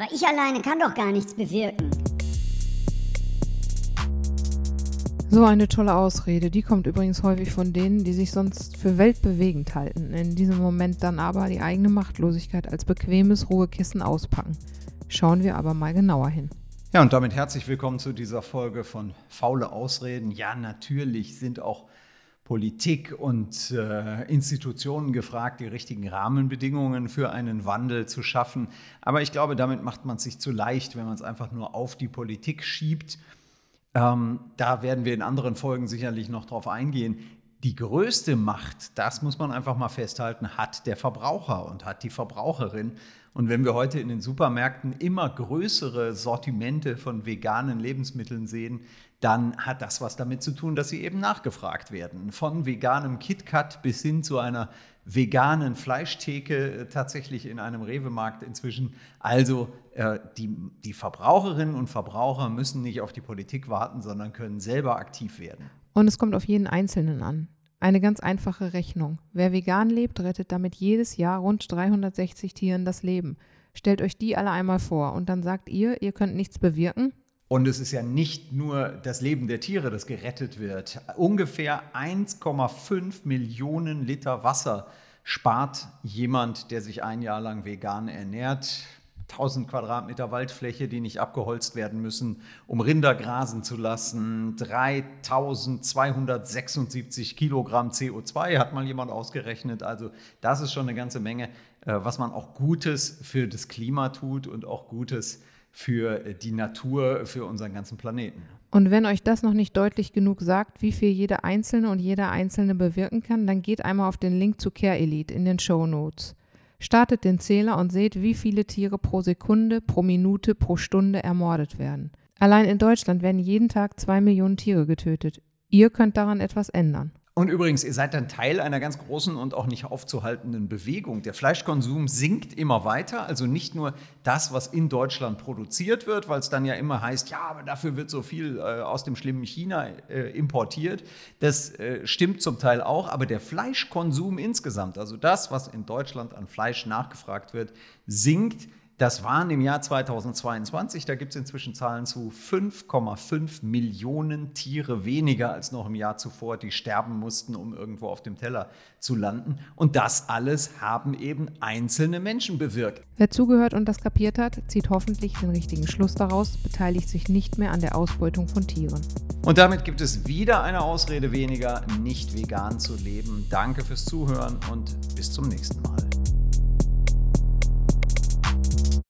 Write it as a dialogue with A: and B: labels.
A: Aber ich alleine kann doch gar nichts bewirken.
B: So eine tolle Ausrede, die kommt übrigens häufig von denen, die sich sonst für weltbewegend halten, in diesem Moment dann aber die eigene Machtlosigkeit als bequemes Ruhekissen auspacken. Schauen wir aber mal genauer hin.
C: Ja, und damit herzlich willkommen zu dieser Folge von Faule Ausreden. Ja, natürlich sind auch Politik und äh, Institutionen gefragt, die richtigen Rahmenbedingungen für einen Wandel zu schaffen. Aber ich glaube, damit macht man es sich zu leicht, wenn man es einfach nur auf die Politik schiebt. Ähm, da werden wir in anderen Folgen sicherlich noch drauf eingehen. Die größte Macht, das muss man einfach mal festhalten, hat der Verbraucher und hat die Verbraucherin. Und wenn wir heute in den Supermärkten immer größere Sortimente von veganen Lebensmitteln sehen, dann hat das was damit zu tun, dass sie eben nachgefragt werden. Von veganem KitKat bis hin zu einer veganen Fleischtheke äh, tatsächlich in einem Rewe-Markt inzwischen. Also äh, die, die Verbraucherinnen und Verbraucher müssen nicht auf die Politik warten, sondern können selber aktiv werden.
B: Und es kommt auf jeden Einzelnen an. Eine ganz einfache Rechnung. Wer vegan lebt, rettet damit jedes Jahr rund 360 Tieren das Leben. Stellt euch die alle einmal vor und dann sagt ihr, ihr könnt nichts bewirken?
C: Und es ist ja nicht nur das Leben der Tiere, das gerettet wird. Ungefähr 1,5 Millionen Liter Wasser spart jemand, der sich ein Jahr lang vegan ernährt. 1000 Quadratmeter Waldfläche, die nicht abgeholzt werden müssen, um Rinder grasen zu lassen. 3276 Kilogramm CO2 hat mal jemand ausgerechnet. Also das ist schon eine ganze Menge, äh, was man auch Gutes für das Klima tut und auch Gutes für die Natur, für unseren ganzen Planeten.
B: Und wenn euch das noch nicht deutlich genug sagt, wie viel jeder Einzelne und jeder Einzelne bewirken kann, dann geht einmal auf den Link zu Care Elite in den Show Notes. Startet den Zähler und seht, wie viele Tiere pro Sekunde, pro Minute, pro Stunde ermordet werden. Allein in Deutschland werden jeden Tag zwei Millionen Tiere getötet. Ihr könnt daran etwas ändern.
C: Und übrigens, ihr seid dann Teil einer ganz großen und auch nicht aufzuhaltenden Bewegung. Der Fleischkonsum sinkt immer weiter. Also nicht nur das, was in Deutschland produziert wird, weil es dann ja immer heißt, ja, aber dafür wird so viel äh, aus dem schlimmen China äh, importiert. Das äh, stimmt zum Teil auch. Aber der Fleischkonsum insgesamt, also das, was in Deutschland an Fleisch nachgefragt wird, sinkt das waren im Jahr 2022, da gibt es inzwischen Zahlen zu 5,5 Millionen Tiere weniger als noch im Jahr zuvor, die sterben mussten, um irgendwo auf dem Teller zu landen. Und das alles haben eben einzelne Menschen bewirkt.
B: Wer zugehört und das kapiert hat, zieht hoffentlich den richtigen Schluss daraus, beteiligt sich nicht mehr an der Ausbeutung von Tieren.
C: Und damit gibt es wieder eine Ausrede weniger, nicht vegan zu leben. Danke fürs Zuhören und bis zum nächsten Mal.